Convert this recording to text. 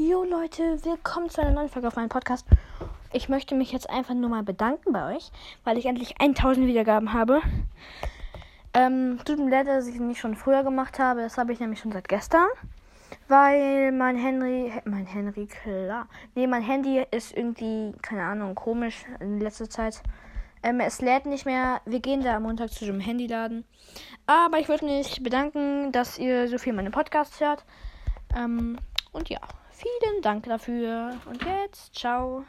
Jo Leute, willkommen zu einer neuen Folge auf meinem Podcast. Ich möchte mich jetzt einfach nur mal bedanken bei euch, weil ich endlich 1000 Wiedergaben habe. Ähm, tut mir leid, dass ich es nicht schon früher gemacht habe. Das habe ich nämlich schon seit gestern. Weil mein Henry, mein Henry, klar. Nee, mein Handy ist irgendwie, keine Ahnung, komisch in letzter Zeit. Ähm, es lädt nicht mehr. Wir gehen da am Montag zu dem Handyladen. Aber ich würde mich bedanken, dass ihr so viel meine Podcasts hört. Ähm, und ja, vielen Dank dafür. Und jetzt, ciao.